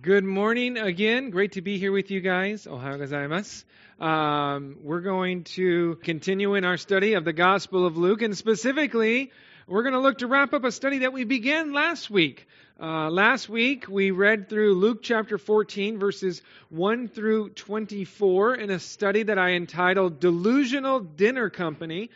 Good morning again. Great to be here with you guys. Ohayo gozaimasu. Um, we're going to continue in our study of the Gospel of Luke, and specifically, we're going to look to wrap up a study that we began last week. Uh, last week, we read through Luke chapter 14, verses 1 through 24, in a study that I entitled Delusional Dinner Company.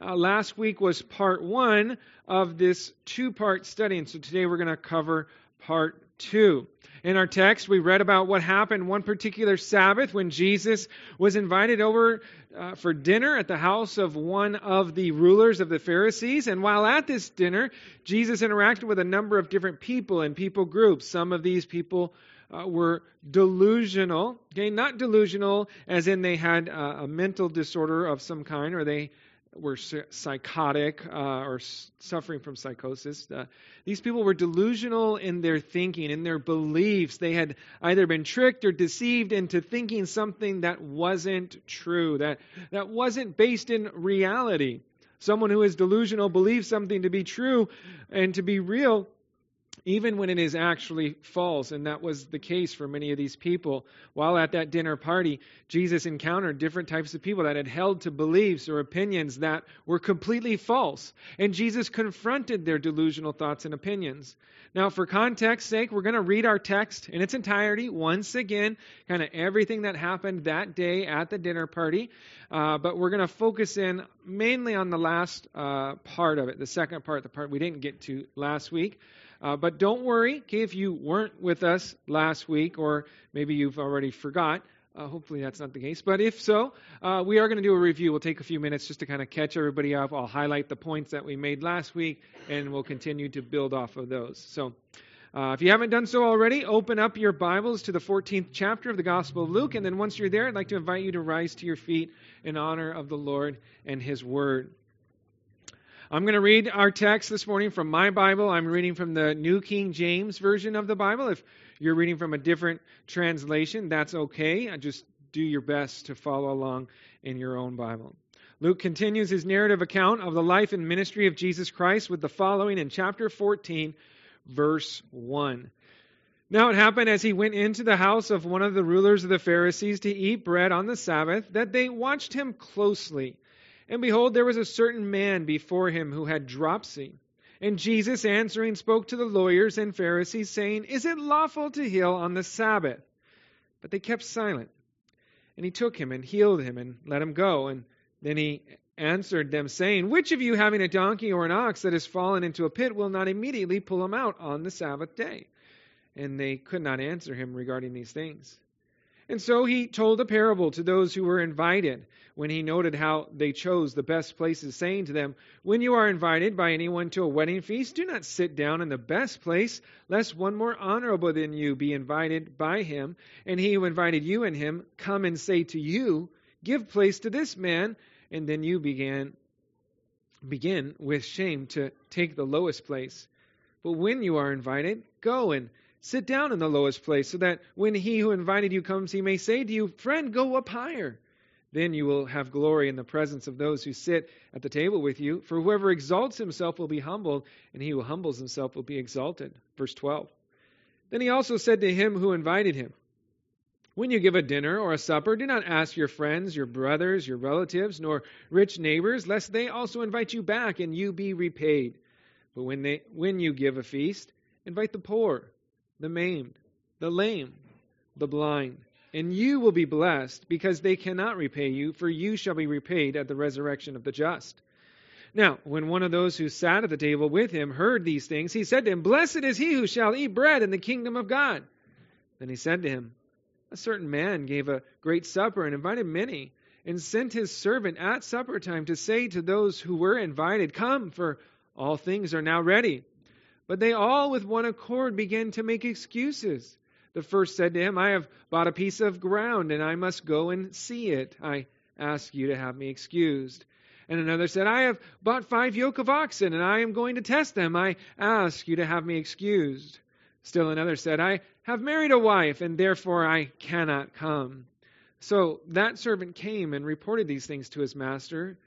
Uh, last week was part one of this two part study, and so today we're going to cover part two. In our text, we read about what happened one particular Sabbath when Jesus was invited over uh, for dinner at the house of one of the rulers of the Pharisees. And while at this dinner, Jesus interacted with a number of different people and people groups. Some of these people uh, were delusional. Okay, not delusional as in they had uh, a mental disorder of some kind or they were psychotic uh, or suffering from psychosis. Uh, these people were delusional in their thinking, in their beliefs. They had either been tricked or deceived into thinking something that wasn't true, that, that wasn't based in reality. Someone who is delusional believes something to be true and to be real, even when it is actually false. And that was the case for many of these people. While at that dinner party, Jesus encountered different types of people that had held to beliefs or opinions that were completely false. And Jesus confronted their delusional thoughts and opinions. Now, for context sake, we're going to read our text in its entirety once again, kind of everything that happened that day at the dinner party. Uh, but we're going to focus in mainly on the last uh, part of it, the second part, the part we didn't get to last week. Uh, but don't worry, okay, if you weren't with us last week, or maybe you've already forgot. Uh, hopefully that's not the case. But if so, uh, we are going to do a review. We'll take a few minutes just to kind of catch everybody up. I'll highlight the points that we made last week, and we'll continue to build off of those. So, uh, if you haven't done so already, open up your Bibles to the 14th chapter of the Gospel of Luke. And then once you're there, I'd like to invite you to rise to your feet in honor of the Lord and His Word. I'm going to read our text this morning from my Bible. I'm reading from the New King James Version of the Bible. If you're reading from a different translation, that's okay. I just do your best to follow along in your own Bible. Luke continues his narrative account of the life and ministry of Jesus Christ with the following in chapter 14, verse 1. Now it happened as he went into the house of one of the rulers of the Pharisees to eat bread on the Sabbath that they watched him closely. And behold, there was a certain man before him who had dropsy. And Jesus answering spoke to the lawyers and Pharisees, saying, Is it lawful to heal on the Sabbath? But they kept silent. And he took him and healed him and let him go. And then he answered them, saying, Which of you, having a donkey or an ox that has fallen into a pit, will not immediately pull him out on the Sabbath day? And they could not answer him regarding these things. And so he told a parable to those who were invited when he noted how they chose the best places, saying to them, When you are invited by anyone to a wedding feast, do not sit down in the best place, lest one more honorable than you be invited by him, and he who invited you and him come and say to you, Give place to this man, and then you began begin with shame to take the lowest place. But when you are invited, go and Sit down in the lowest place, so that when he who invited you comes, he may say to you, Friend, go up higher. Then you will have glory in the presence of those who sit at the table with you. For whoever exalts himself will be humbled, and he who humbles himself will be exalted. Verse 12. Then he also said to him who invited him, When you give a dinner or a supper, do not ask your friends, your brothers, your relatives, nor rich neighbors, lest they also invite you back and you be repaid. But when, they, when you give a feast, invite the poor the maimed, the lame, the blind. And you will be blessed, because they cannot repay you, for you shall be repaid at the resurrection of the just. Now, when one of those who sat at the table with him heard these things, he said to him, Blessed is he who shall eat bread in the kingdom of God. Then he said to him, A certain man gave a great supper and invited many, and sent his servant at supper time to say to those who were invited, Come, for all things are now ready. But they all with one accord began to make excuses. The first said to him, I have bought a piece of ground, and I must go and see it. I ask you to have me excused. And another said, I have bought five yoke of oxen, and I am going to test them. I ask you to have me excused. Still another said, I have married a wife, and therefore I cannot come. So that servant came and reported these things to his master.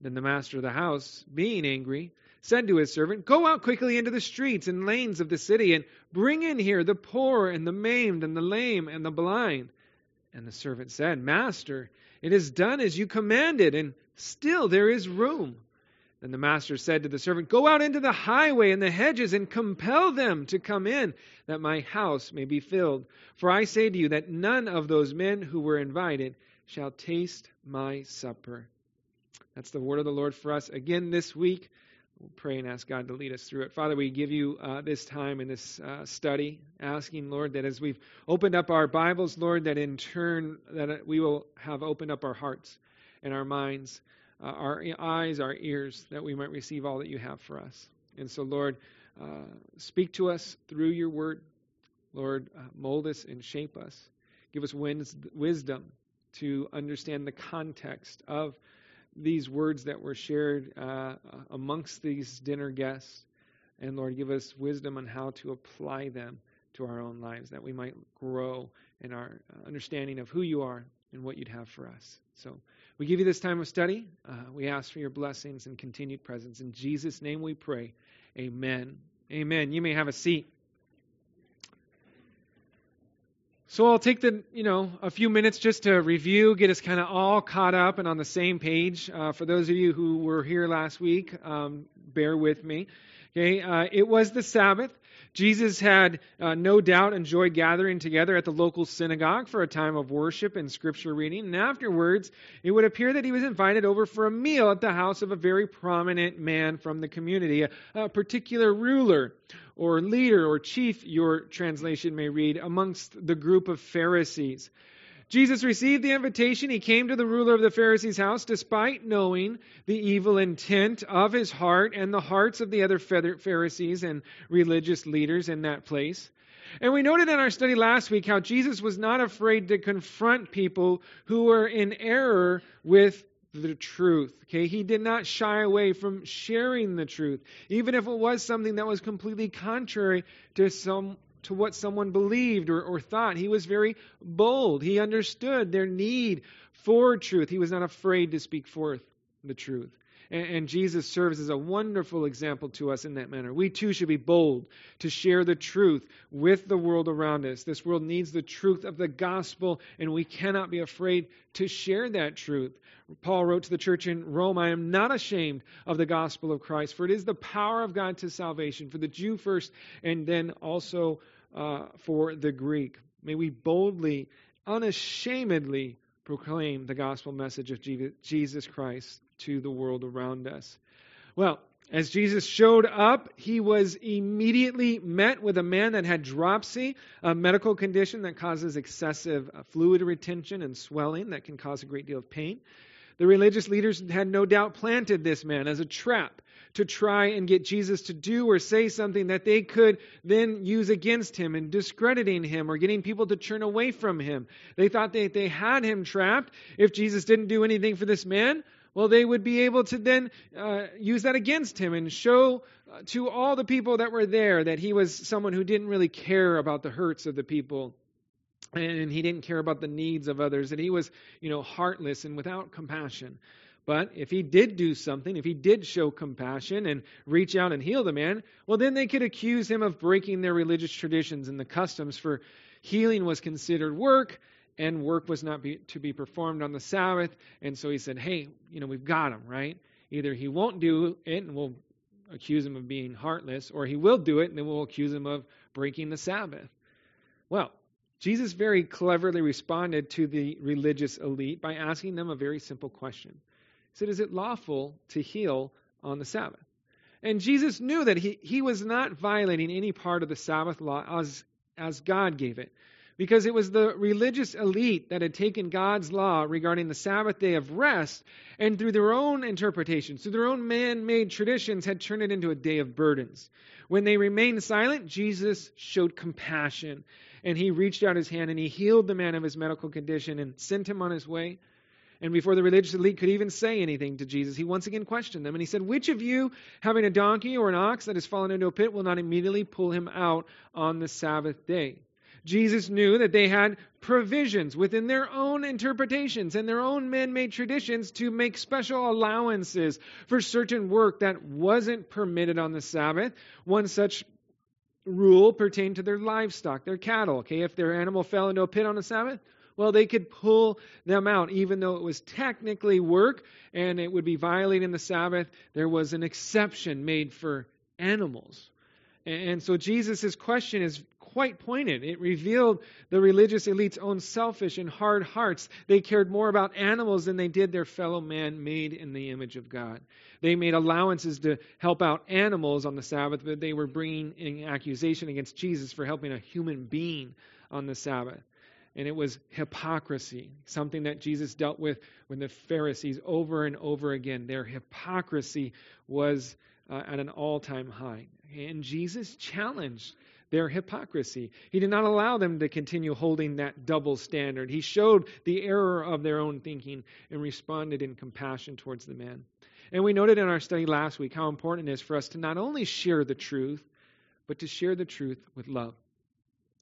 Then the master of the house, being angry, said to his servant, Go out quickly into the streets and lanes of the city, and bring in here the poor and the maimed and the lame and the blind. And the servant said, Master, it is done as you commanded, and still there is room. Then the master said to the servant, Go out into the highway and the hedges and compel them to come in, that my house may be filled. For I say to you that none of those men who were invited shall taste my supper. That's the word of the Lord for us again this week. We'll pray and ask God to lead us through it. Father, we give you uh, this time in this uh, study, asking, Lord, that as we've opened up our Bibles, Lord, that in turn that we will have opened up our hearts and our minds uh, our eyes, our ears, that we might receive all that you have for us. And so, Lord, uh, speak to us through your word. Lord, uh, mold us and shape us. Give us wisdom to understand the context of these words that were shared uh, amongst these dinner guests. And Lord, give us wisdom on how to apply them to our own lives, that we might grow in our understanding of who you are and what you'd have for us. So we give you this time of study. Uh, we ask for your blessings and continued presence. In Jesus' name we pray. Amen. Amen. You may have a seat. So I'll take the, you know, a few minutes just to review, get us kind of all caught up and on the same page. Uh, for those of you who were here last week, um, bear with me. Okay, uh, it was the Sabbath. Jesus had uh, no doubt enjoyed gathering together at the local synagogue for a time of worship and scripture reading. And afterwards, it would appear that he was invited over for a meal at the house of a very prominent man from the community, a, a particular ruler or leader or chief, your translation may read, amongst the group of Pharisees. Jesus received the invitation. He came to the ruler of the Pharisees' house despite knowing the evil intent of his heart and the hearts of the other Pharisees and religious leaders in that place. And we noted in our study last week how Jesus was not afraid to confront people who were in error with the truth. Okay, he did not shy away from sharing the truth, even if it was something that was completely contrary to some to what someone believed or, or thought. He was very bold. He understood their need for truth. He was not afraid to speak forth the truth. And, and Jesus serves as a wonderful example to us in that manner. We too should be bold to share the truth with the world around us. This world needs the truth of the gospel, and we cannot be afraid to share that truth. Paul wrote to the church in Rome, I am not ashamed of the gospel of Christ, for it is the power of God to salvation, for the Jew first, and then also uh, for the Greek. May we boldly, unashamedly proclaim the gospel message of Jesus Christ to the world around us. Well, as Jesus showed up, he was immediately met with a man that had dropsy, a medical condition that causes excessive uh, fluid retention and swelling that can cause a great deal of pain. The religious leaders had no doubt planted this man as a trap to try and get Jesus to do or say something that they could then use against him and discrediting him or getting people to turn away from him. They thought that they had him trapped. If Jesus didn't do anything for this man, well, they would be able to then uh, use that against him and show uh, to all the people that were there that he was someone who didn't really care about the hurts of the people. And he didn't care about the needs of others. That he was you know heartless and without compassion. But if he did do something, if he did show compassion and reach out and heal the man, well, then they could accuse him of breaking their religious traditions and the customs, for healing was considered work, and work was not be, to be performed on the Sabbath. And so he said, hey, you know, we've got him, right? Either he won't do it and we'll accuse him of being heartless, or he will do it and then we'll accuse him of breaking the Sabbath. Well, Jesus very cleverly responded to the religious elite by asking them a very simple question. He said, Is it lawful to heal on the Sabbath? And Jesus knew that he, he was not violating any part of the Sabbath law as, as God gave it. Because it was the religious elite that had taken God's law regarding the Sabbath day of rest and through their own interpretations, through their own man made traditions, had turned it into a day of burdens. When they remained silent, Jesus showed compassion and he reached out his hand and he healed the man of his medical condition and sent him on his way. And before the religious elite could even say anything to Jesus, he once again questioned them. And he said, Which of you, having a donkey or an ox that has fallen into a pit, will not immediately pull him out on the Sabbath day? Jesus knew that they had provisions within their own interpretations and their own man made traditions to make special allowances for certain work that wasn't permitted on the Sabbath. One such rule pertained to their livestock, their cattle. Okay, if their animal fell into a pit on the Sabbath, well, they could pull them out, even though it was technically work and it would be violating the Sabbath. There was an exception made for animals. And so Jesus' question is quite pointed. It revealed the religious elite's own selfish and hard hearts. They cared more about animals than they did their fellow man made in the image of God. They made allowances to help out animals on the Sabbath, but they were bringing an accusation against Jesus for helping a human being on the Sabbath. And it was hypocrisy, something that Jesus dealt with when the Pharisees over and over again. Their hypocrisy was uh, at an all time high. And Jesus challenged their hypocrisy. He did not allow them to continue holding that double standard. He showed the error of their own thinking and responded in compassion towards the man. And we noted in our study last week how important it is for us to not only share the truth, but to share the truth with love.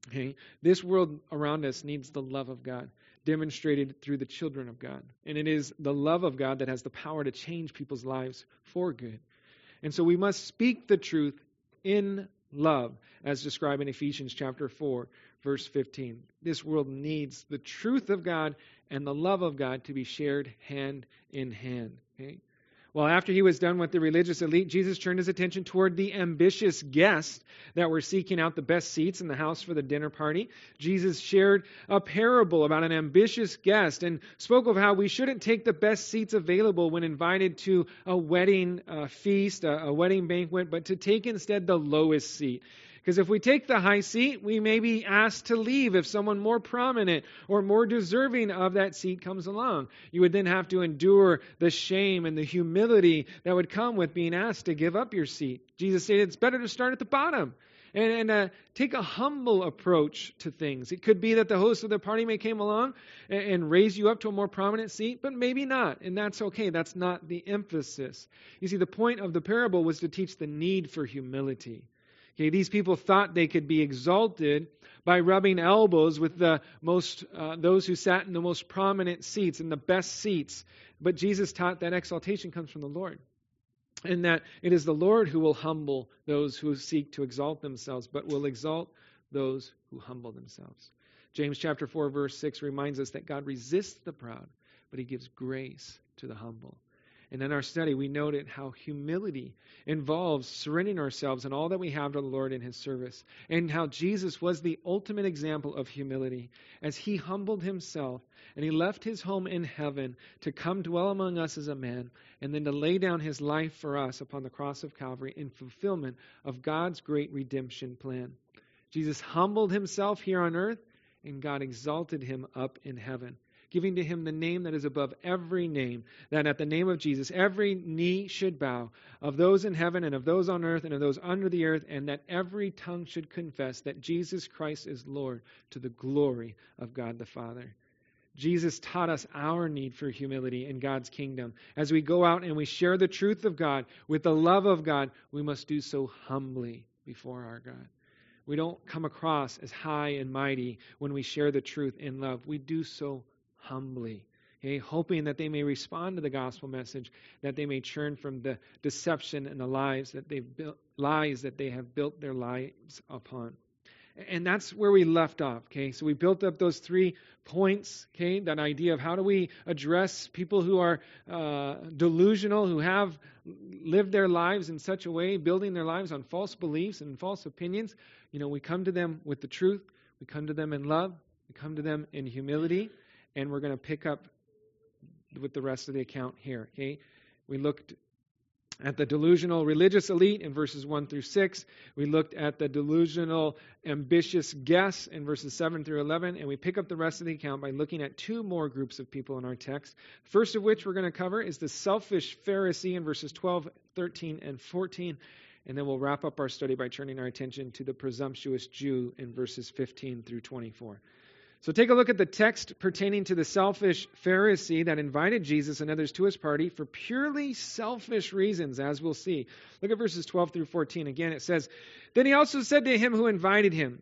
Okay? This world around us needs the love of God demonstrated through the children of God. And it is the love of God that has the power to change people's lives for good. And so we must speak the truth in love, as described in Ephesians chapter 4, verse 15. This world needs the truth of God and the love of God to be shared hand in hand. Okay? Well, after he was done with the religious elite, Jesus turned his attention toward the ambitious guests that were seeking out the best seats in the house for the dinner party. Jesus shared a parable about an ambitious guest and spoke of how we shouldn't take the best seats available when invited to a wedding uh, feast, a, a wedding banquet, but to take instead the lowest seat. Because if we take the high seat, we may be asked to leave if someone more prominent or more deserving of that seat comes along. You would then have to endure the shame and the humility that would come with being asked to give up your seat. Jesus said it's better to start at the bottom and, and uh, take a humble approach to things. It could be that the host of the party may come along and, and raise you up to a more prominent seat, but maybe not, and that's okay. That's not the emphasis. You see, the point of the parable was to teach the need for humility. Okay, these people thought they could be exalted by rubbing elbows with the most, uh, those who sat in the most prominent seats, in the best seats. But Jesus taught that exaltation comes from the Lord. And that it is the Lord who will humble those who seek to exalt themselves, but will exalt those who humble themselves. James chapter 4, verse 6 reminds us that God resists the proud, but he gives grace to the humble. And in our study, we noted how humility involves surrendering ourselves and all that we have to the Lord in His service, and how Jesus was the ultimate example of humility as He humbled Himself and He left His home in heaven to come dwell among us as a man, and then to lay down His life for us upon the cross of Calvary in fulfillment of God's great redemption plan. Jesus humbled Himself here on earth, and God exalted Him up in heaven giving to him the name that is above every name, that at the name of Jesus every knee should bow, of those in heaven and of those on earth and of those under the earth, and that every tongue should confess that Jesus Christ is Lord to the glory of God the Father. Jesus taught us our need for humility in God's kingdom. As we go out and we share the truth of God with the love of God, we must do so humbly before our God. We don't come across as high and mighty when we share the truth in love. We do so humbly. Okay, hoping that they may respond to the gospel message, that they may turn from the deception and the lies that they've built, lies that they have built their lives upon. And that's where we left off. Okay, so we built up those three points. Okay, that idea of how do we address people who are uh, delusional, who have lived their lives in such a way, building their lives on false beliefs and false opinions. You know, we come to them with the truth. We come to them in love. We come to them in humility and we're going to pick up with the rest of the account here. Okay, we looked at the delusional religious elite in verses 1 through 6. We looked at the delusional ambitious guests in verses 7 through 11. And we pick up the rest of the account by looking at two more groups of people in our text. First of which we're going to cover is the selfish Pharisee in verses 12, 13, and 14. And then we'll wrap up our study by turning our attention to the presumptuous Jew in verses 15 through 24. So take a look at the text pertaining to the selfish Pharisee that invited Jesus and others to his party for purely selfish reasons, as we'll see. Look at verses 12 through 14. Again, it says, Then he also said to him who invited him,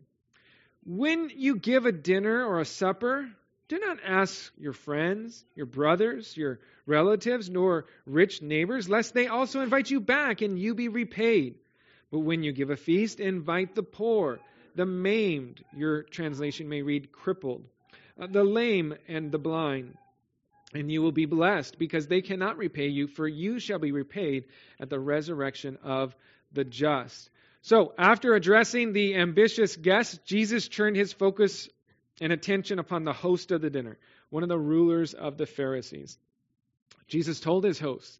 When you give a dinner or a supper, do not ask your friends, your brothers, your relatives, nor rich neighbors, lest they also invite you back and you be repaid. But when you give a feast, invite the poor, the maimed, your translation may read crippled, uh, the lame and the blind. And you will be blessed, because they cannot repay you, for you shall be repaid at the resurrection of the just. So, after addressing the ambitious guests, Jesus turned his focus and attention upon the host of the dinner, one of the rulers of the Pharisees. Jesus told his hosts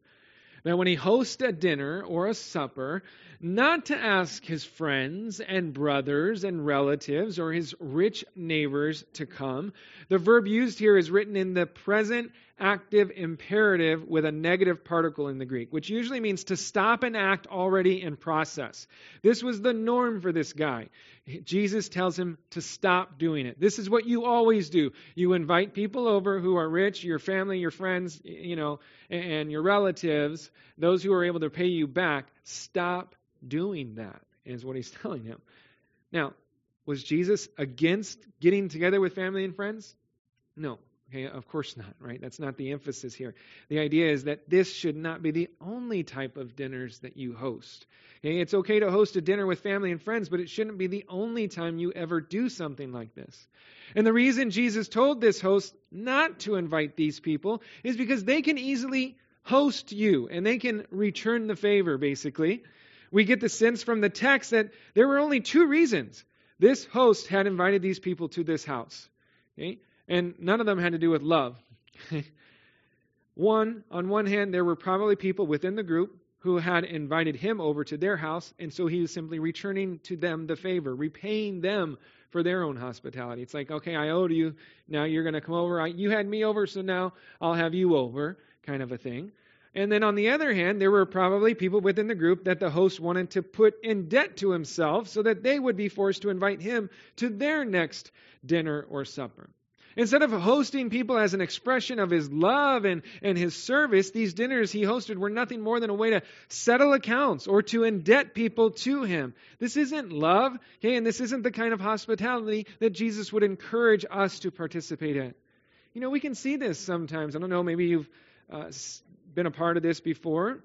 that when he hosts a dinner or a supper, not to ask his friends and brothers and relatives or his rich neighbors to come. The verb used here is written in the present active imperative with a negative particle in the Greek, which usually means to stop an act already in process. This was the norm for this guy. Jesus tells him to stop doing it. This is what you always do. You invite people over who are rich, your family, your friends, you know, and your relatives, those who are able to pay you back. Stop doing that, is what he's telling him. Now, was Jesus against getting together with family and friends? No. Okay, of course not, right? That's not the emphasis here. The idea is that this should not be the only type of dinners that you host. Okay, it's okay to host a dinner with family and friends, but it shouldn't be the only time you ever do something like this. And the reason Jesus told this host not to invite these people is because they can easily host you and they can return the favor, basically. We get the sense from the text that there were only two reasons this host had invited these people to this house. Okay? And none of them had to do with love. one, on one hand, there were probably people within the group who had invited him over to their house, and so he was simply returning to them the favor, repaying them for their own hospitality. It's like, okay, I owed you, now you're going to come over. I, you had me over, so now I'll have you over, kind of a thing. And then on the other hand, there were probably people within the group that the host wanted to put in debt to himself so that they would be forced to invite him to their next dinner or supper. Instead of hosting people as an expression of his love and, and his service, these dinners he hosted were nothing more than a way to settle accounts or to indebt people to him. This isn't love, okay, and this isn't the kind of hospitality that Jesus would encourage us to participate in. You know, we can see this sometimes. I don't know, maybe you've uh, been a part of this before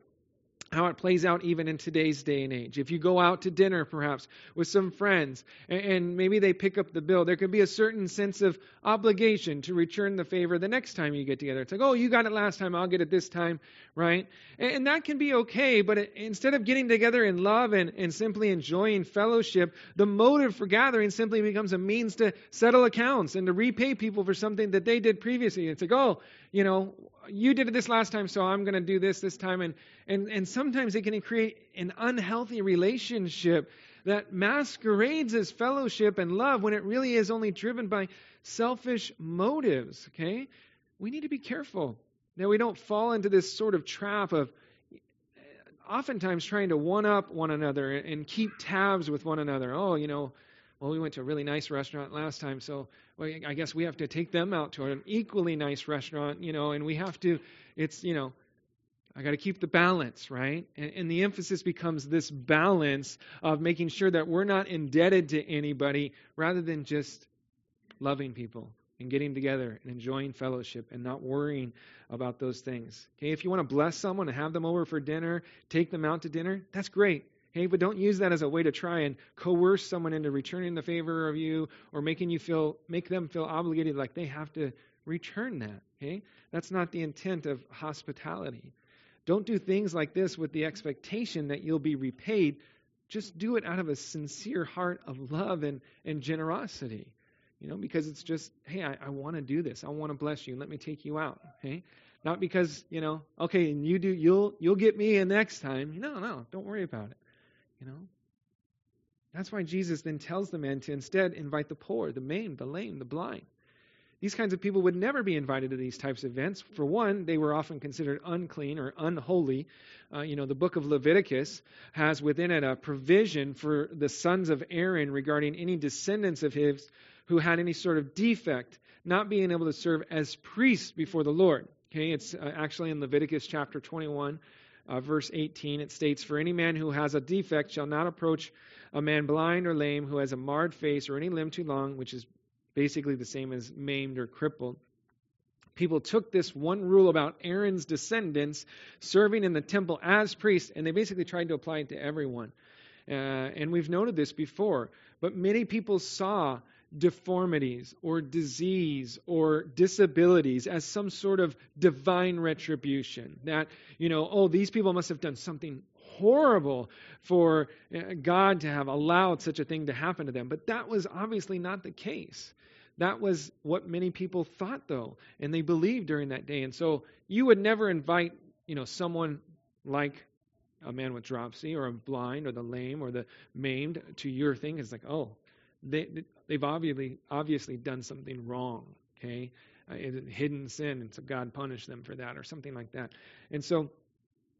how it plays out even in today's day and age. If you go out to dinner, perhaps, with some friends, and, maybe they pick up the bill, there could be a certain sense of obligation to return the favor the next time you get together. It's like, oh, you got it last time, I'll get it this time, right? And, that can be okay, but instead of getting together in love and, and simply enjoying fellowship, the motive for gathering simply becomes a means to settle accounts and to repay people for something that they did previously. It's like, oh, you know, you did it this last time, so I'm going to do this this time. And, and, and sometimes it can create an unhealthy relationship that masquerades as fellowship and love when it really is only driven by selfish motives. Okay? We need to be careful that we don't fall into this sort of trap of eh, oftentimes trying to one up one another and keep tabs with one another. Oh, you know, well, we went to a really nice restaurant last time, so well, I guess we have to take them out to an equally nice restaurant, you know, and we have to, it's, you know, I got to keep the balance, right? And, and, the emphasis becomes this balance of making sure that we're not indebted to anybody rather than just loving people and getting together and enjoying fellowship and not worrying about those things. Okay, if you want to bless someone and have them over for dinner, take them out to dinner, that's great. But don't use that as a way to try and coerce someone into returning the favor of you or making you feel make them feel obligated like they have to return that. Okay? That's not the intent of hospitality. Don't do things like this with the expectation that you'll be repaid. Just do it out of a sincere heart of love and, and generosity. You know, because it's just, hey, I, I want to do this. I want to bless you. Let me take you out. Okay? Not because, you know, okay, and you do you'll you'll get me in next time. No, no, don't worry about it. You know? That's why Jesus then tells the man to instead invite the poor, the maimed, the lame, the blind. These kinds of people would never be invited to these types of events. For one, they were often considered unclean or unholy. Uh, you know, the book of Leviticus has within it a provision for the sons of Aaron regarding any descendants of his who had any sort of defect, not being able to serve as priests before the Lord. Okay, it's uh, actually in Leviticus chapter 21, uh, verse 18, it states, For any man who has a defect shall not approach a man blind or lame who has a marred face or any limb too long, which is basically the same as maimed or crippled. People took this one rule about Aaron's descendants serving in the temple as priests, and they basically tried to apply it to everyone. Uh, and we've noted this before, but many people saw deformities or disease or disabilities as some sort of divine retribution. That, you know, oh, these people must have done something horrible for uh, God to have allowed such a thing to happen to them. But that was obviously not the case. That was what many people thought, though, and they believed during that day. And so you would never invite, you know, someone like a man with dropsy or a blind or the lame or the maimed to your thing. It's like, oh, they, they've obviously obviously done something wrong. Okay, uh, hidden sin, and so God punished them for that or something like that. And so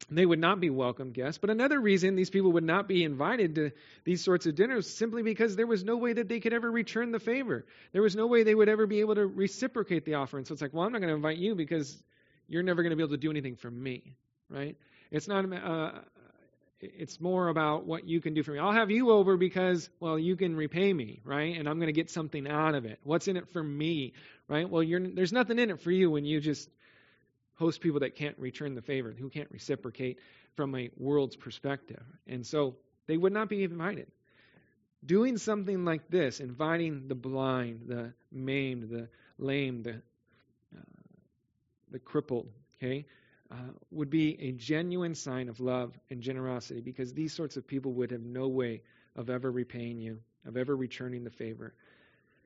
they would not be welcome guests. But another reason these people would not be invited to these sorts of dinners simply because there was no way that they could ever return the favor. There was no way they would ever be able to reciprocate the offering. So it's like, well, I'm not going to invite you because you're never going to be able to do anything for me, right? It's not. Uh, it's more about what you can do for me. I'll have you over because, well, you can repay me, right? And I'm going to get something out of it. What's in it for me, right? Well, there's nothing in it for you when you just host people that can't return the favor, who can't reciprocate from a world's perspective. And so they would not be invited. Doing something like this, inviting the blind, the maimed, the lame, the, uh, the crippled, okay, uh, would be a genuine sign of love and generosity because these sorts of people would have no way of ever repaying you, of ever returning the favor.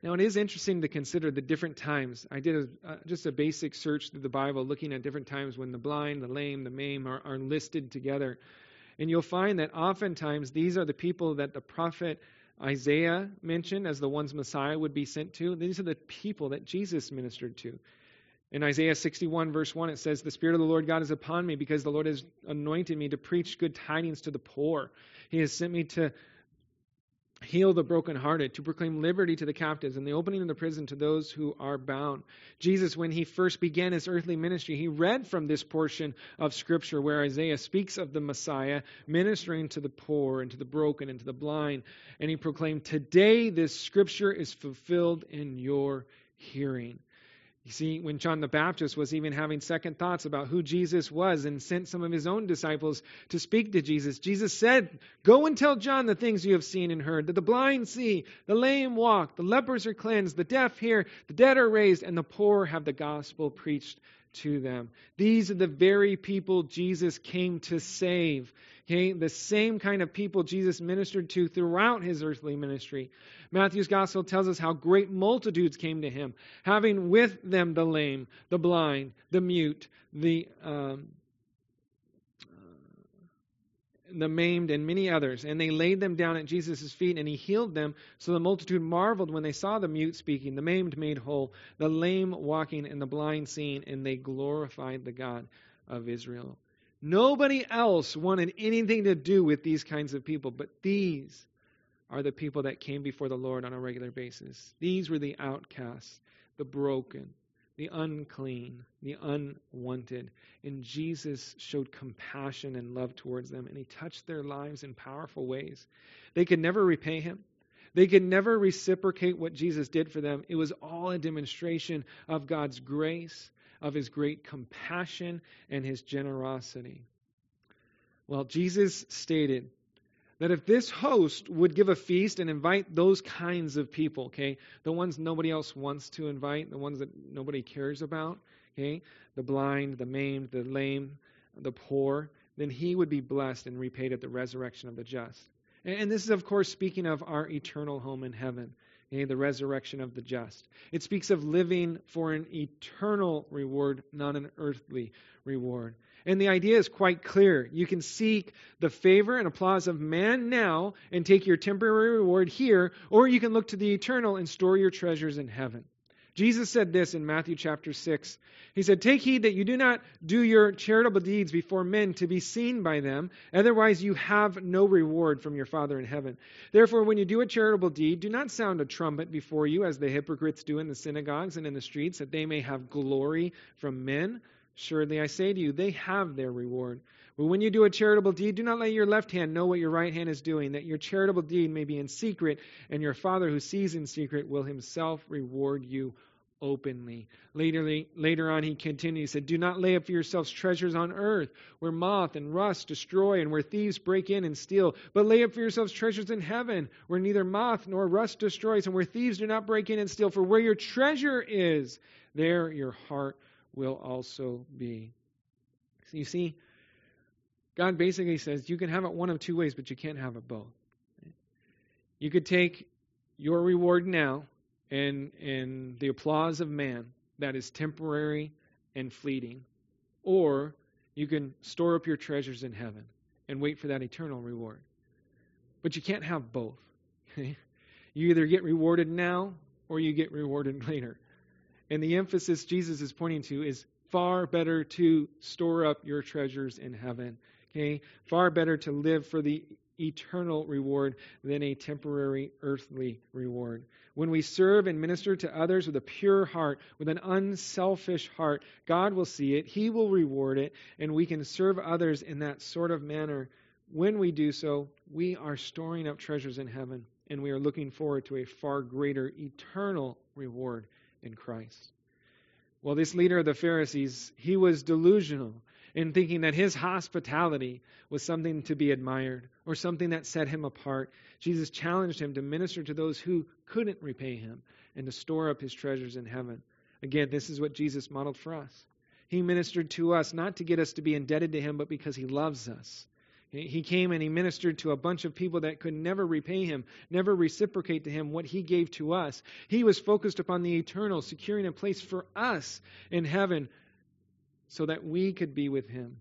Now, it is interesting to consider the different times. I did a, uh, just a basic search through the Bible looking at different times when the blind, the lame, the maimed are, are listed together. And you'll find that oftentimes these are the people that the prophet Isaiah mentioned as the ones Messiah would be sent to. These are the people that Jesus ministered to. In Isaiah 61, verse 1, it says, The Spirit of the Lord God is upon me because the Lord has anointed me to preach good tidings to the poor. He has sent me to heal the brokenhearted, to proclaim liberty to the captives, and the opening of the prison to those who are bound. Jesus, when he first began his earthly ministry, he read from this portion of Scripture where Isaiah speaks of the Messiah ministering to the poor and to the broken and to the blind, and he proclaimed, Today this Scripture is fulfilled in your hearing. You see, when John the Baptist was even having second thoughts about who Jesus was and sent some of his own disciples to speak to Jesus, Jesus said, Go and tell John the things you have seen and heard that the blind see, the lame walk, the lepers are cleansed, the deaf hear, the dead are raised, and the poor have the gospel preached to them. These are the very people Jesus came to save. Okay, the same kind of people Jesus ministered to throughout his earthly ministry. Matthew's gospel tells us how great multitudes came to him, having with them the lame, the blind, the mute, the um, the maimed, and many others. And they laid them down at Jesus' feet, and he healed them. So the multitude marveled when they saw the mute speaking, the maimed made whole, the lame walking, and the blind seeing, and they glorified the God of Israel. Nobody else wanted anything to do with these kinds of people, but these are the people that came before the Lord on a regular basis. These were the outcasts, the broken, the unclean, the unwanted. And Jesus showed compassion and love towards them, and he touched their lives in powerful ways. They could never repay him. They could never reciprocate what Jesus did for them. It was all a demonstration of God's grace, of his great compassion, and his generosity. Well, Jesus stated that if this host would give a feast and invite those kinds of people, okay, the ones nobody else wants to invite, the ones that nobody cares about, okay, the blind, the maimed, the lame, the poor, then he would be blessed and repaid at the resurrection of the just. And, this is, of course, speaking of our eternal home in heaven, okay, the resurrection of the just. It speaks of living for an eternal reward, not an earthly reward. And the idea is quite clear. You can seek the favor and applause of man now and take your temporary reward here, or you can look to the eternal and store your treasures in heaven. Jesus said this in Matthew chapter 6. He said, Take heed that you do not do your charitable deeds before men to be seen by them, otherwise you have no reward from your Father in heaven. Therefore, when you do a charitable deed, do not sound a trumpet before you, as the hypocrites do in the synagogues and in the streets, that they may have glory from men. Surely I say to you, they have their reward. But when you do a charitable deed, do not let your left hand know what your right hand is doing, that your charitable deed may be in secret, and your Father who sees in secret will himself reward you openly. Later, later on, he continued, he said, Do not lay up for yourselves treasures on earth, where moth and rust destroy, and where thieves break in and steal, but lay up for yourselves treasures in heaven, where neither moth nor rust destroys, and where thieves do not break in and steal. For where your treasure is, there your heart will also be. So you see, God basically says you can have it one of two ways, but you can't have it both. You could take your reward now and, and the applause of man that is temporary and fleeting, or you can store up your treasures in heaven and wait for that eternal reward. But you can't have both. You either get rewarded now or you get rewarded later. And the emphasis Jesus is pointing to is far better to store up your treasures in heaven Okay? Far better to live for the eternal reward than a temporary earthly reward. When we serve and minister to others with a pure heart, with an unselfish heart, God will see it, He will reward it, and we can serve others in that sort of manner. When we do so, we are storing up treasures in heaven, and we are looking forward to a far greater eternal reward in Christ. Well, this leader of the Pharisees, he was delusional in thinking that his hospitality was something to be admired or something that set him apart. Jesus challenged him to minister to those who couldn't repay him and to store up his treasures in heaven. Again, this is what Jesus modeled for us. He ministered to us not to get us to be indebted to him, but because he loves us. He came and he ministered to a bunch of people that could never repay him, never reciprocate to him what he gave to us. He was focused upon the eternal, securing a place for us in heaven so that we could be with him.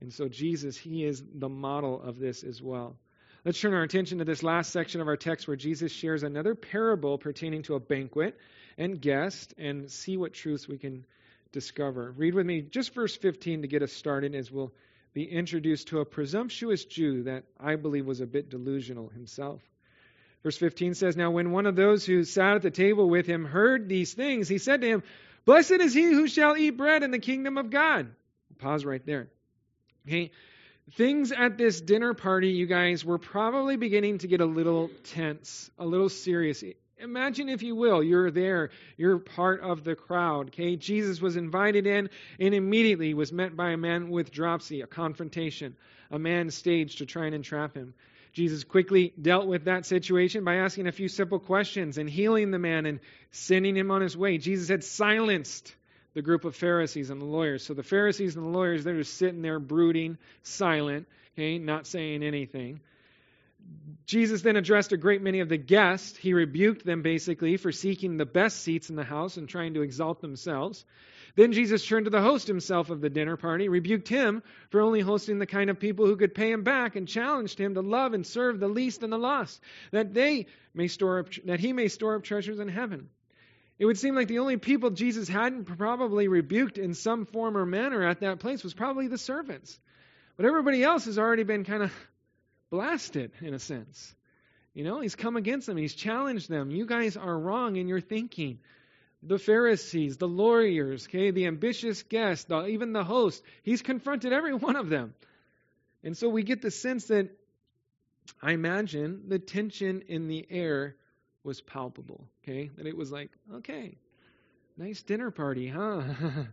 And so, Jesus, he is the model of this as well. Let's turn our attention to this last section of our text where Jesus shares another parable pertaining to a banquet and guest and see what truths we can discover. Read with me just verse 15 to get us started as we'll be introduced to a presumptuous Jew that I believe was a bit delusional himself. Verse 15 says, Now when one of those who sat at the table with him heard these things, he said to him, Blessed is he who shall eat bread in the kingdom of God. Pause right there. Okay. Things at this dinner party, you guys, were probably beginning to get a little tense, a little serious. Imagine, if you will, you're there, you're part of the crowd. Okay, Jesus was invited in and immediately was met by a man with dropsy, a confrontation, a man staged to try and entrap him. Jesus quickly dealt with that situation by asking a few simple questions and healing the man and sending him on his way. Jesus had silenced the group of Pharisees and the lawyers. So the Pharisees and the lawyers, they're just sitting there brooding, silent, okay, not saying anything. Jesus then addressed a great many of the guests. He rebuked them basically for seeking the best seats in the house and trying to exalt themselves. Then Jesus turned to the host himself of the dinner party, rebuked him for only hosting the kind of people who could pay him back, and challenged him to love and serve the least and the lost, that they may store up, that he may store up treasures in heaven. It would seem like the only people Jesus hadn't probably rebuked in some form or manner at that place was probably the servants. But everybody else has already been kind of blasted in a sense. You know, he's come against them, he's challenged them. You guys are wrong in your thinking the Pharisees, the lawyers, okay, the ambitious guests, the, even the host. He's confronted every one of them. And so we get the sense that I imagine the tension in the air was palpable, okay? That it was like, okay, nice dinner party, huh?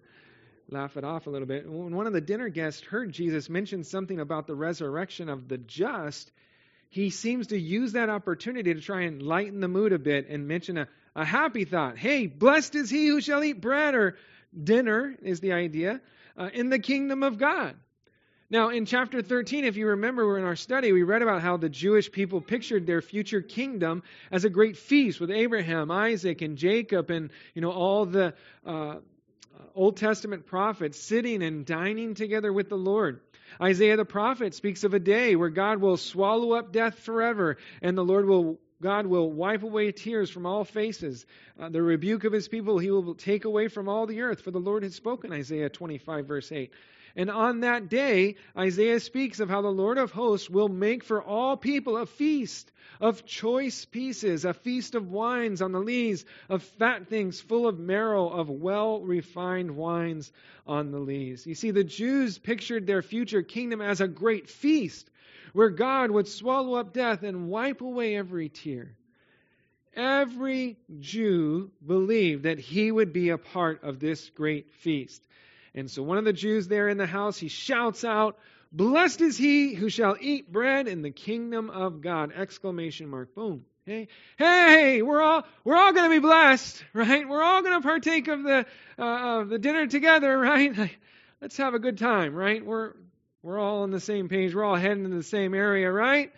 Laugh it off a little bit. When one of the dinner guests heard Jesus mention something about the resurrection of the just, he seems to use that opportunity to try and lighten the mood a bit and mention a, a happy thought. Hey, blessed is he who shall eat bread, or dinner is the idea, uh, in the kingdom of God. Now, in chapter 13, if you remember we're in our study, we read about how the Jewish people pictured their future kingdom as a great feast with Abraham, Isaac, and Jacob, and you know all the uh, Old Testament prophets sitting and dining together with the Lord. Isaiah the prophet speaks of a day where God will swallow up death forever, and the Lord will God will wipe away tears from all faces. Uh, the rebuke of his people he will take away from all the earth, for the Lord has spoken, Isaiah 25, verse 8. And on that day, Isaiah speaks of how the Lord of hosts will make for all people a feast of choice pieces, a feast of wines on the lees, of fat things full of marrow, of well refined wines on the lees. You see, the Jews pictured their future kingdom as a great feast where God would swallow up death and wipe away every tear. Every Jew believed that he would be a part of this great feast. And so one of the Jews there in the house, he shouts out, Blessed is he who shall eat bread in the kingdom of God! Exclamation mark. Boom. Hey, hey, we're all we're all going to be blessed, right? We're all going to partake of the uh, of the dinner together, right? Let's have a good time, right? We're we're all on the same page. We're all heading to the same area, right?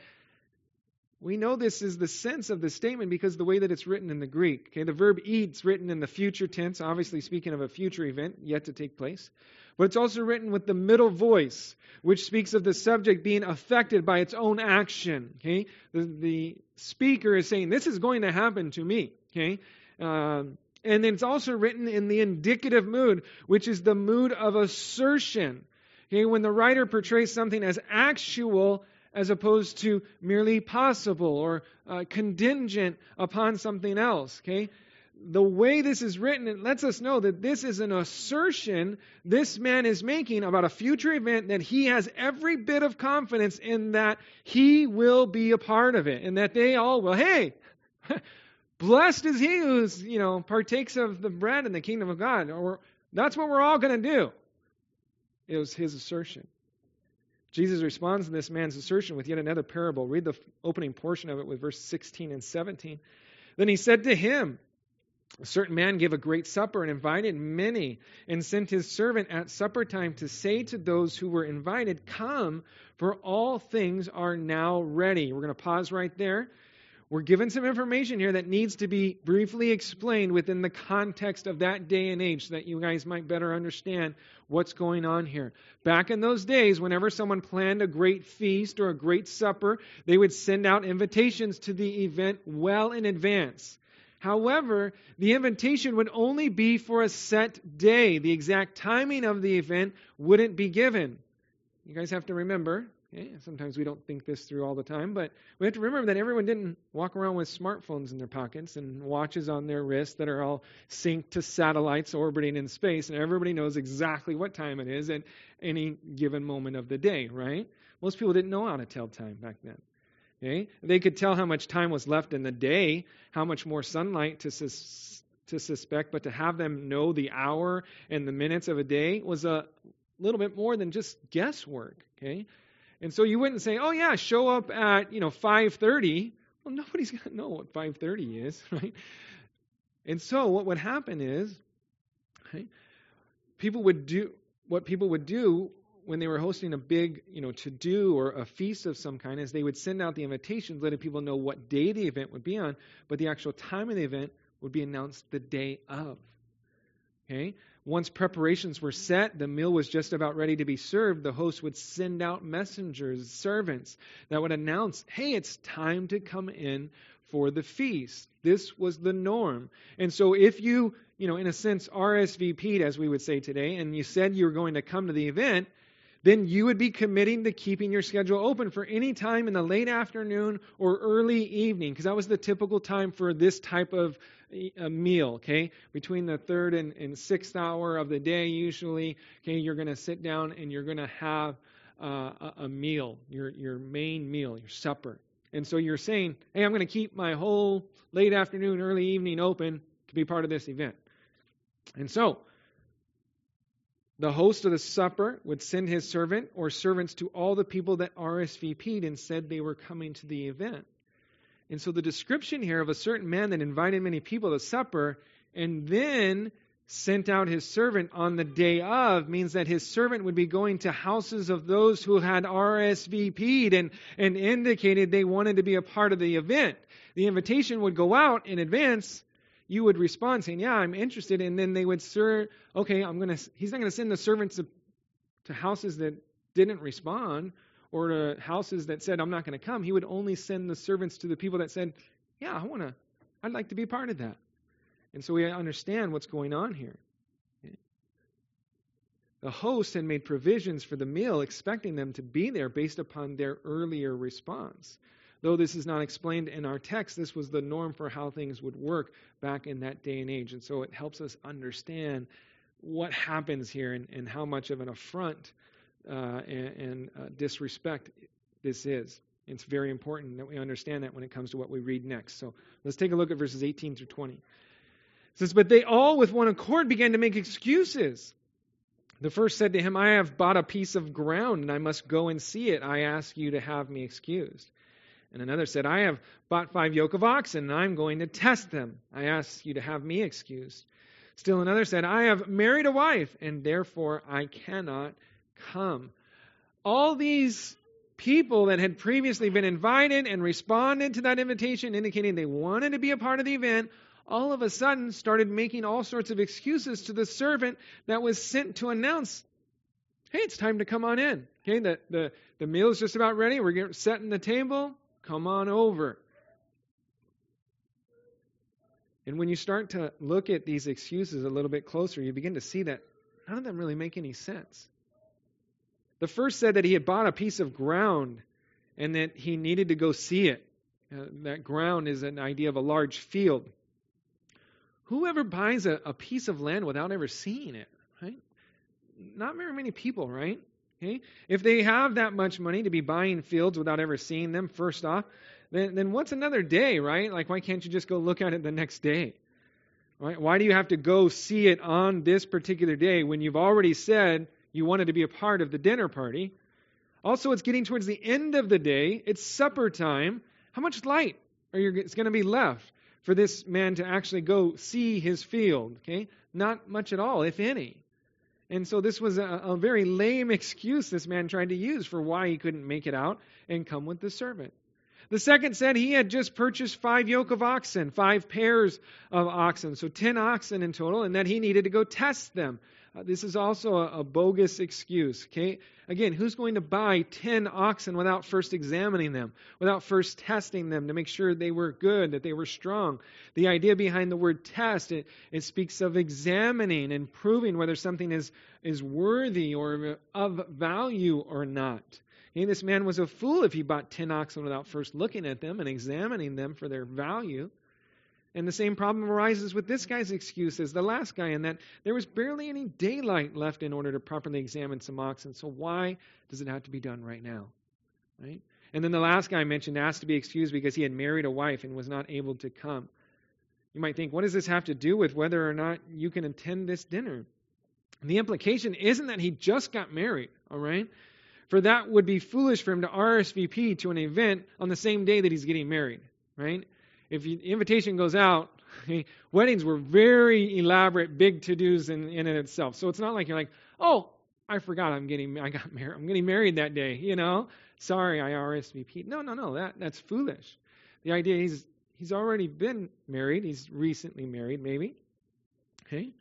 We know this is the sense of the statement because the way that it's written in the Greek. Okay, the verb eat's written in the future tense, obviously speaking of a future event yet to take place. But it's also written with the middle voice, which speaks of the subject being affected by its own action. Okay, the, the speaker is saying, "This is going to happen to me." Okay, um, and it's also written in the indicative mood, which is the mood of assertion. Okay, when the writer portrays something as actual as opposed to merely possible or uh, contingent upon something else. Okay? The way this is written, it lets us know that this is an assertion this man is making about a future event that he has every bit of confidence in that he will be a part of it and that they all will. Hey, blessed is he who's, you know, partakes of the bread in the kingdom of God. Or that's what we're all going to do. It was his assertion. Jesus responds to this man's assertion with yet another parable. Read the opening portion of it with verse 16 and 17. Then he said to him, A certain man gave a great supper and invited many, and sent his servant at supper time to say to those who were invited, Come, for all things are now ready. We're going to pause right there. We're given some information here that needs to be briefly explained within the context of that day and age so that you guys might better understand what's going on here. Back in those days, whenever someone planned a great feast or a great supper, they would send out invitations to the event well in advance. However, the invitation would only be for a set day. The exact timing of the event wouldn't be given. You guys have to remember Eh, okay? Sometimes we don't think this through all the time, but we have to remember that everyone didn't walk around with smartphones in their pockets and watches on their wrists that are all synced to satellites orbiting in space, and everybody knows exactly what time it is at any given moment of the day, right? Most people didn't know how to tell time back then. Okay? They could tell how much time was left in the day, how much more sunlight to sus- to suspect, but to have them know the hour and the minutes of a day was a little bit more than just guesswork. Okay, and so you wouldn't say, "Oh yeah, show up at you know 5:30." Well, nobody's going to know what 5:30 is, right? And so what would happen is, right, people would do what people would do when they were hosting a big, you know, to do or a feast of some kind is they would send out the invitations, letting people know what day the event would be on, but the actual time of the event would be announced the day of. Okay? Once preparations were set, the meal was just about ready to be served, the host would send out messengers, servants, that would announce, hey, it's time to come in for the feast. This was the norm. And so if you, you know, in a sense, RSVP'd, as we would say today, and you said you were going to come to the event, then you would be committing to keeping your schedule open for any time in the late afternoon or early evening, because that was the typical time for this type of a meal, okay? Between the third and, and sixth hour of the day, usually, okay, you're going to sit down and you're going to have uh, a, a meal, your, your main meal, your supper. And so you're saying, hey, I'm going to keep my whole late afternoon, early evening open to be part of this event. And so, the host of the supper would send his servant or servants to all the people that RSVP'd and said they were coming to the event. And so the description here of a certain man that invited many people to supper and then sent out his servant on the day of means that his servant would be going to houses of those who had RSVP'd and, and indicated they wanted to be a part of the event. The invitation would go out in advance. You would respond saying, Yeah, I'm interested. And then they would, Sir, okay, I'm going to, he's not going to send the servants to, to houses that didn't respond or to houses that said, I'm not going to come, he would only send the servants to the people that said, Yeah, I want to, I'd like to be part of that. And so we understand what's going on here. The host had made provisions for the meal, expecting them to be there based upon their earlier response. Though this is not explained in our text, this was the norm for how things would work back in that day and age. And so it helps us understand what happens here and, and how much of an affront uh, and, and uh, disrespect this is. It's very important that we understand that when it comes to what we read next. So let's take a look at verses 18 through 20. It says, But they all with one accord began to make excuses. The first said to him, I have bought a piece of ground and I must go and see it. I ask you to have me excused. And another said, I have bought five yoke of oxen and I'm going to test them. I ask you to have me excused. Still another said, I have married a wife and therefore I cannot come. All these people that had previously been invited and responded to that invitation, indicating they wanted to be a part of the event, all of a sudden started making all sorts of excuses to the servant that was sent to announce, hey, it's time to come on in. Okay, the, the, the meal is just about ready. We're setting the table. Come on over. And when you start to look at these excuses a little bit closer, you begin to see that none of them really make any sense. The first said that he had bought a piece of ground and that he needed to go see it. Uh, that ground is an idea of a large field. Whoever buys a, a piece of land without ever seeing it, right? Not very many people, right? Okay? If they have that much money to be buying fields without ever seeing them, first off, then, then what's another day, right? Like, why can't you just go look at it the next day? Right? Why do you have to go see it on this particular day when you've already said you wanted to be a part of the dinner party? Also, it's getting towards the end of the day. It's supper time. How much light are you, going to be left? for this man to actually go see his field. Okay? Not much at all, if any. And so this was a, a, very lame excuse this man tried to use for why he couldn't make it out and come with the servant. The second said he had just purchased five yoke of oxen, five pairs of oxen, so ten oxen in total, and that he needed to go test them. Uh, this is also a, a, bogus excuse. Okay, again, who's going to buy ten oxen without first examining them, without first testing them to make sure they were good, that they were strong? The idea behind the word test it, it speaks of examining and proving whether something is is worthy or of value or not. Okay, this man was a fool if he bought ten oxen without first looking at them and examining them for their value. And the same problem arises with this guy's excuse as the last guy, in that there was barely any daylight left in order to properly examine some oxen. So why does it have to be done right now? Right? And then the last guy mentioned asked to be excused because he had married a wife and was not able to come. You might think, what does this have to do with whether or not you can attend this dinner? And the implication isn't that he just got married, all right? For that would be foolish for him to RSVP to an event on the same day that he's getting married, right? if the invitation goes out, weddings were very elaborate, big to dos in, in it itself. So it's not like you're like, oh, I forgot I'm getting I got married. I'm getting married that day. You know, sorry, I RSVP. No, no, no. That that's foolish. The idea is he's already been married. He's recently married, maybe. Okay.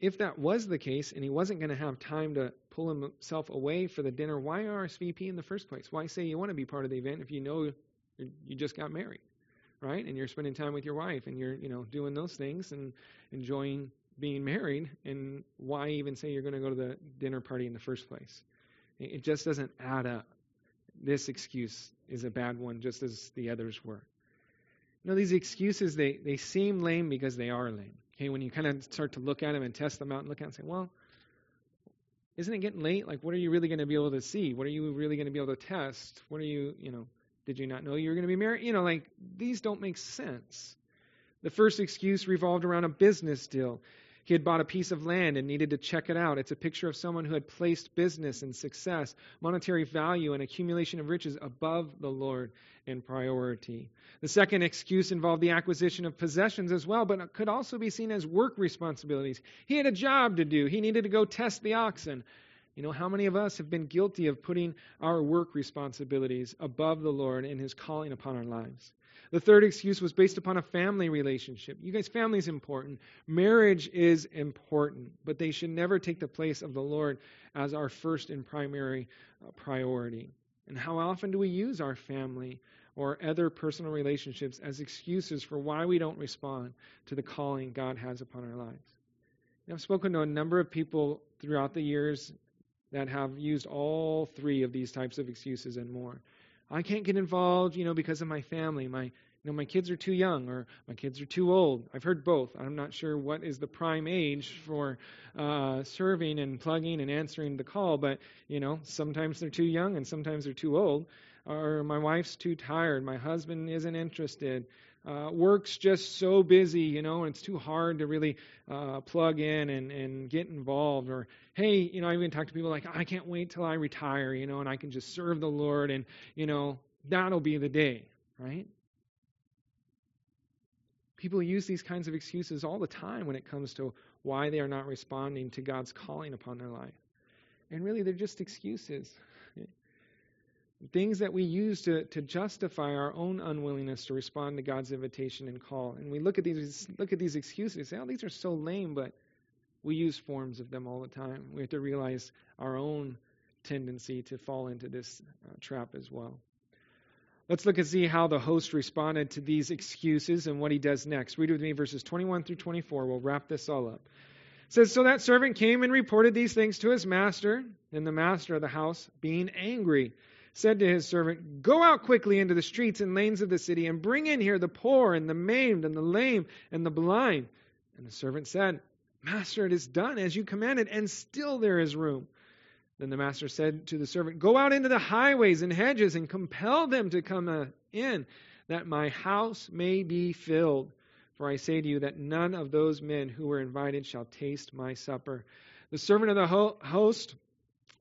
If that was the case, and he wasn't going to have time to pull himself away for the dinner, why RSVP in the first place? Why say you want to be part of the event if you know you just got married, right? And you're spending time with your wife and you're, you know, doing those things and enjoying being married. And why even say you're going to go to the dinner party in the first place? It just doesn't add up. This excuse is a bad one, just as the others were. You know, these excuses, they, they seem lame because they are lame. Okay, when you kind of start to look at them and test them out and look at them and say, well, isn't it getting late? Like, what are you really going to be able to see? What are you really going to be able to test? What are you, you know, did you not know you were going to be married? You know, like, these don't make sense. The first excuse revolved around a business deal. He had bought a piece of land and needed to check it out. It's a picture of someone who had placed business and success, monetary value, and accumulation of riches above the Lord in priority. The second excuse involved the acquisition of possessions as well, but could also be seen as work responsibilities. He had a job to do, he needed to go test the oxen. You know, how many of us have been guilty of putting our work responsibilities above the Lord and His calling upon our lives? The third excuse was based upon a family relationship. You guys, family is important. Marriage is important, but they should never take the place of the Lord as our first and primary uh, priority. And how often do we use our family or other personal relationships as excuses for why we don't respond to the calling God has upon our lives? I've spoken to a number of people throughout the years that have used all three of these types of excuses and more. I can't get involved, you know, because of my family. My, you know, my kids are too young or my kids are too old. I've heard both. I'm not sure what is the prime age for uh, serving and plugging and answering the call, but you know, sometimes they're too young and sometimes they're too old. Or my wife's too tired. My husband isn't interested. Uh, work's just so busy, you know, and it's too hard to really uh, plug in and, and get involved. Or, hey, you know, I even talk to people like, I can't wait till I retire, you know, and I can just serve the Lord, and, you know, that'll be the day, right? People use these kinds of excuses all the time when it comes to why they are not responding to God's calling upon their life. And really, they're just excuses. Things that we use to, to justify our own unwillingness to respond to God's invitation and call. And we look at these look at these excuses and say, oh, these are so lame, but we use forms of them all the time. We have to realize our own tendency to fall into this uh, trap as well. Let's look and see how the host responded to these excuses and what he does next. Read with me verses 21 through 24. We'll wrap this all up. It says, So that servant came and reported these things to his master, and the master of the house, being angry, said to his servant, Go out quickly into the streets and lanes of the city, and bring in here the poor, and the maimed, and the lame, and the blind. And the servant said, Master, it is done as you commanded, and still there is room. Then the master said to the servant, Go out into the highways and hedges, and compel them to come uh, in, that my house may be filled. For I say to you that none of those men who were invited shall taste my supper. The servant of the host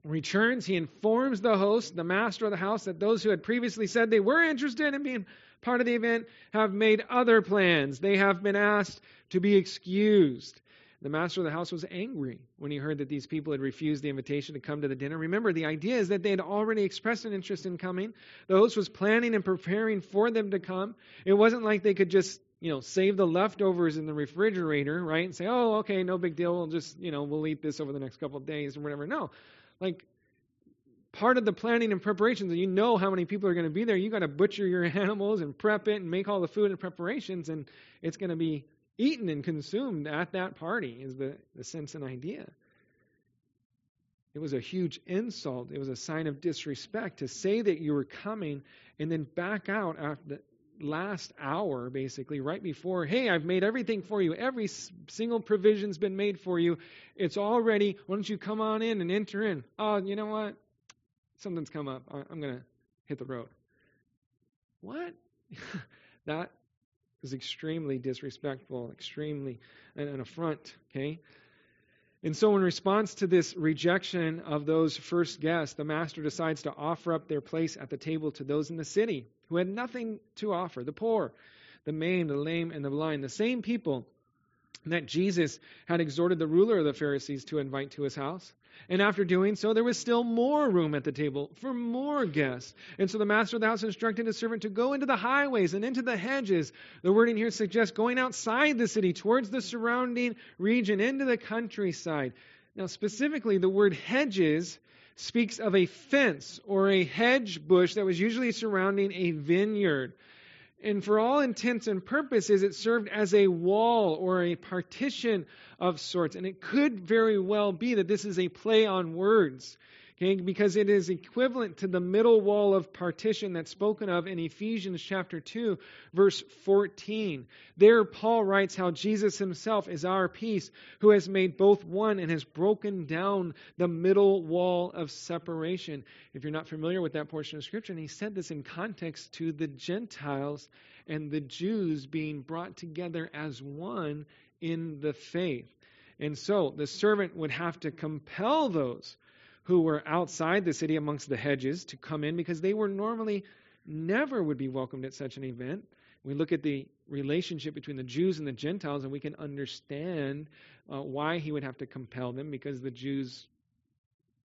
returns, he informs the host, the master of the house, that those who had previously said they were interested in being part of the event have made other plans. They have been asked to be excused. The master of the house was angry when he heard that these people had refused the invitation to come to the dinner. Remember, the idea is that they had already expressed an interest in coming. The host was planning and preparing for them to come. It wasn't like they could just, you know, save the leftovers in the refrigerator, right? And say, oh, okay, no big deal. We'll just, you know, we'll eat this over the next couple of days or whatever. No like part of the planning and preparations, and you know how many people are going to be there. You got to butcher your animals and prep it and make all the food and preparations, and it's going to be eaten and consumed at that party. Is the the sense and idea. It was a huge insult. It was a sign of disrespect to say that you were coming and then back out after last hour, basically, right before, hey, I've made everything for you. Every single provision's been made for you. It's all ready. Why don't you come on in and enter in? Oh, you know what? Something's come up. I'm going to hit the road. What? that is extremely disrespectful, extremely an affront, okay? And so, in response to this rejection of those first guests, the master decides to offer up their place at the table to those in the city who had nothing to offer the poor, the maimed, the lame, and the blind, the same people that Jesus had exhorted the ruler of the Pharisees to invite to his house. And after doing so, there was still more room at the table for more guests. And so the master of the house instructed his servant to go into the highways and into the hedges. The wording here suggests going outside the city, towards the surrounding region, into the countryside. Now, specifically, the word hedges speaks of a fence or a hedge bush that was usually surrounding a vineyard. And for all intents and purposes, it served as a wall or a partition of sorts. And it could very well be that this is a play on words. Okay, because it is equivalent to the middle wall of partition that's spoken of in Ephesians chapter 2, verse 14. There, Paul writes how Jesus himself is our peace, who has made both one and has broken down the middle wall of separation. If you're not familiar with that portion of Scripture, and he said this in context to the Gentiles and the Jews being brought together as one in the faith. And so the servant would have to compel those who were outside the city amongst the hedges to come in because they were normally never would be welcomed at such an event. We look at the relationship between the Jews and the Gentiles, and we can understand uh, why he would have to compel them because the Jews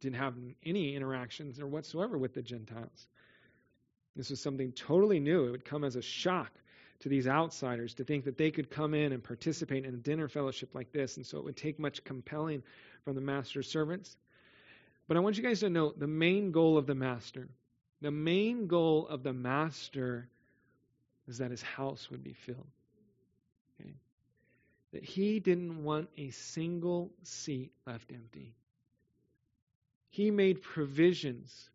didn't have any interactions or whatsoever with the Gentiles. This was something totally new. It would come as a shock to these outsiders to think that they could come in and participate in a dinner fellowship like this. And so it would take much compelling from the master's servants. But I want you guys to know the main goal of the master The main goal of the master is that his house would be filled. Okay? That he didn't want a single seat left empty. He made provisions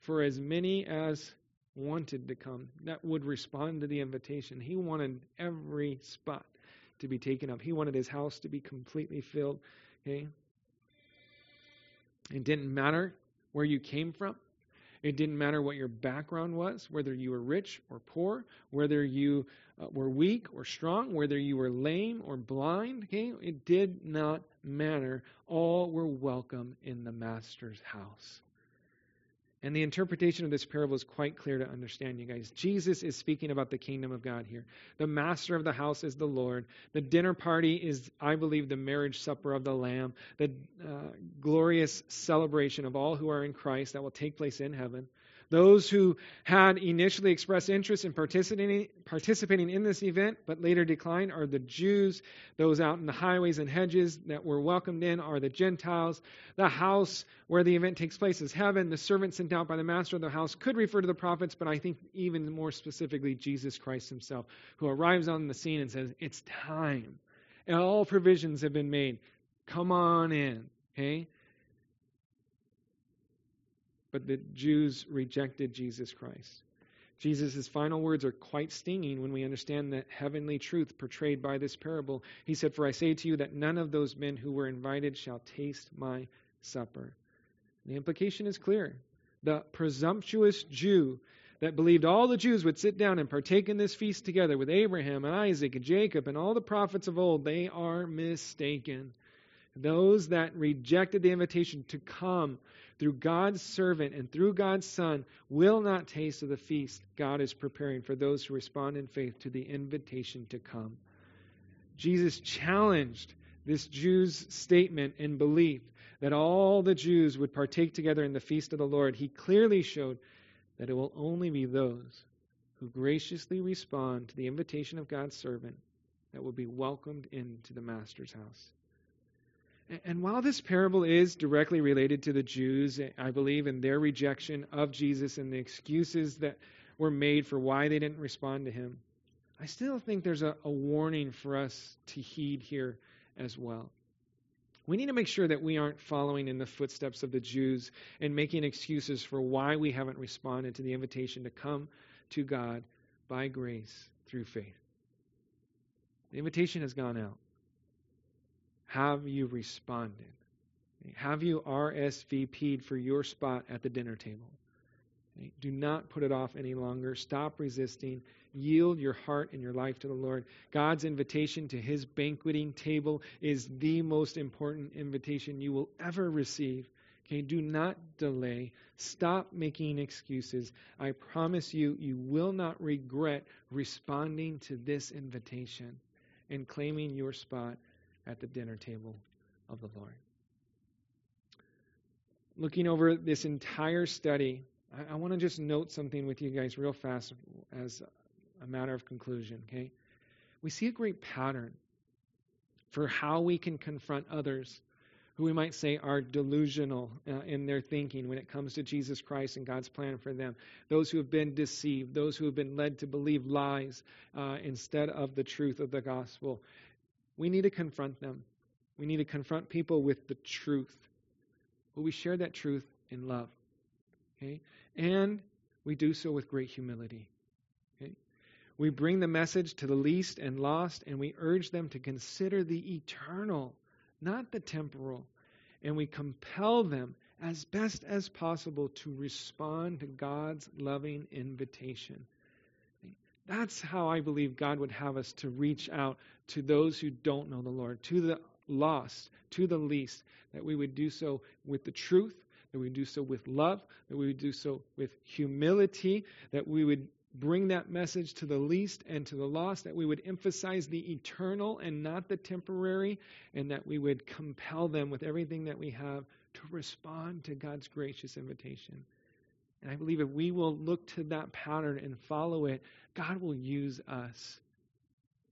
for as many as wanted to come that would respond to the invitation. He wanted every spot to be taken up. He wanted his house to be completely filled. Okay? It didn't matter where you came from. It didn't matter what your background was, whether you were rich or poor, whether you uh, were weak or strong, whether you were lame or blind. Okay? It did not matter. All were welcome in the Master's house. And the interpretation of this parable is quite clear to understand, you guys. Jesus is speaking about the kingdom of God here. The master of the house is the Lord. The dinner party is, I believe, the marriage supper of the Lamb, the uh, glorious celebration of all who are in Christ that will take place in heaven. Those who had initially expressed interest in participating, in this event but later declined are the Jews. Those out in the highways and hedges that were welcomed in are the Gentiles. The house where the event takes place is heaven. The servant sent out by the master of the house could refer to the prophets, but I think even more specifically Jesus Christ himself, who arrives on the scene and says, It's time. And all provisions have been made. Come on in. Okay? But the Jews rejected Jesus Christ. Jesus' final words are quite stinging when we understand the heavenly truth portrayed by this parable. He said, For I say to you that none of those men who were invited shall taste my supper. The implication is clear. The presumptuous Jew that believed all the Jews would sit down and partake in this feast together with Abraham and Isaac and Jacob and all the prophets of old, they are mistaken. Those that rejected the invitation to come through God's servant and through God's Son will not taste of the feast God is preparing for those who respond in faith to the invitation to come. Jesus challenged this Jew's statement and belief that all the Jews would partake together in the feast of the Lord. He clearly showed that it will only be those who graciously respond to the invitation of God's servant that will be welcomed into the Master's house. And while this parable is directly related to the Jews, I believe, in their rejection of Jesus and the excuses that were made for why they didn't respond to him, I still think there's a, a warning for us to heed here as well. We need to make sure that we aren't following in the footsteps of the Jews and making excuses for why we haven't responded to the invitation to come to God by grace through faith. The invitation has gone out. Have you responded? Have you RSVP'd for your spot at the dinner table? Do not put it off any longer. Stop resisting. Yield your heart and your life to the Lord. God's invitation to his banqueting table is the most important invitation you will ever receive. Okay, do not delay. Stop making excuses. I promise you, you will not regret responding to this invitation and claiming your spot at the dinner table of the Lord. Looking over this entire study, I, I want to just note something with you guys real fast as a matter of conclusion, okay? We see a great pattern for how we can confront others who we might say are delusional uh, in their thinking when it comes to Jesus Christ and God's plan for them. Those who have been deceived, those who have been led to believe lies uh, instead of the truth of the gospel we need to confront them. We need to confront people with the truth. But we share that truth in love. Okay? And we do so with great humility. Okay? We bring the message to the least and lost, and we urge them to consider the eternal, not the temporal. And we compel them as best as possible to respond to God's loving invitation. That's how I believe God would have us to reach out to those who don't know the Lord, to the lost, to the least, that we would do so with the truth, that we would do so with love, that we would do so with humility, that we would bring that message to the least and to the lost, that we would emphasize the eternal and not the temporary, and that we would compel them with everything that we have to respond to God's gracious invitation. And I believe if we will look to that pattern and follow it, God will use us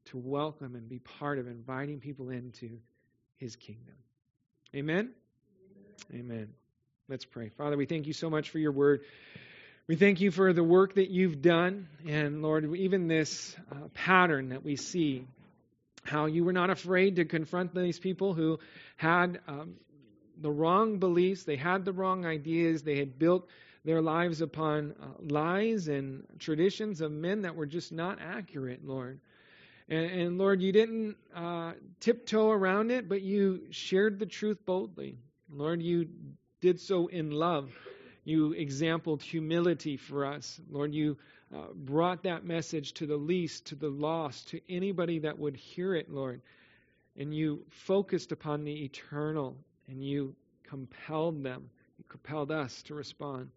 to welcome and be part of inviting people into his kingdom. Amen? Amen. Amen. Let's pray. Father, we thank you so much for your word. We thank you for the work that you've done, and Lord, even this uh, pattern that we see, how you were not afraid to confront these people who had um, the wrong beliefs, they had the wrong ideas, they had built their lives upon uh, lies and traditions of men that were just not accurate, Lord. And, and Lord, you didn't uh, tiptoe around it, but you shared the truth boldly. Lord, you did so in love. You exampled humility for us. Lord, you uh, brought that message to the least, to the lost, to anybody that would hear it, Lord. And you focused upon the eternal and you compelled them, you compelled us to respond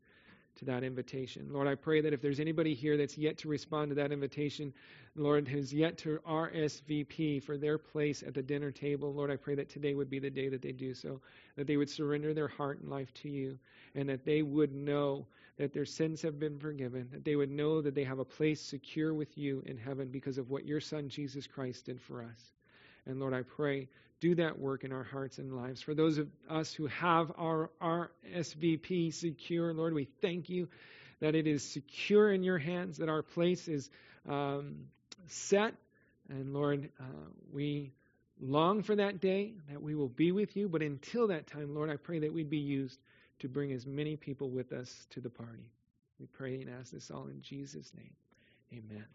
to that invitation. Lord, I pray that if there's anybody here that's yet to respond to that invitation, Lord, who's yet to RSVP for their place at the dinner table, Lord, I pray that today would be the day that they do so, that they would surrender their heart and life to you, and that they would know that their sins have been forgiven, that they would know that they have a place secure with you in heaven because of what your Son, Jesus Christ, did for us. And Lord, I pray do that work in our hearts and lives. For those of us who have our, our SVP secure, Lord, we thank you that it is secure in your hands, that our place is um, set. And Lord, uh, we long for that day that we will be with you. But until that time, Lord, I pray that we'd be used to bring as many people with us to the party. We pray and ask this all in Jesus' name. Amen.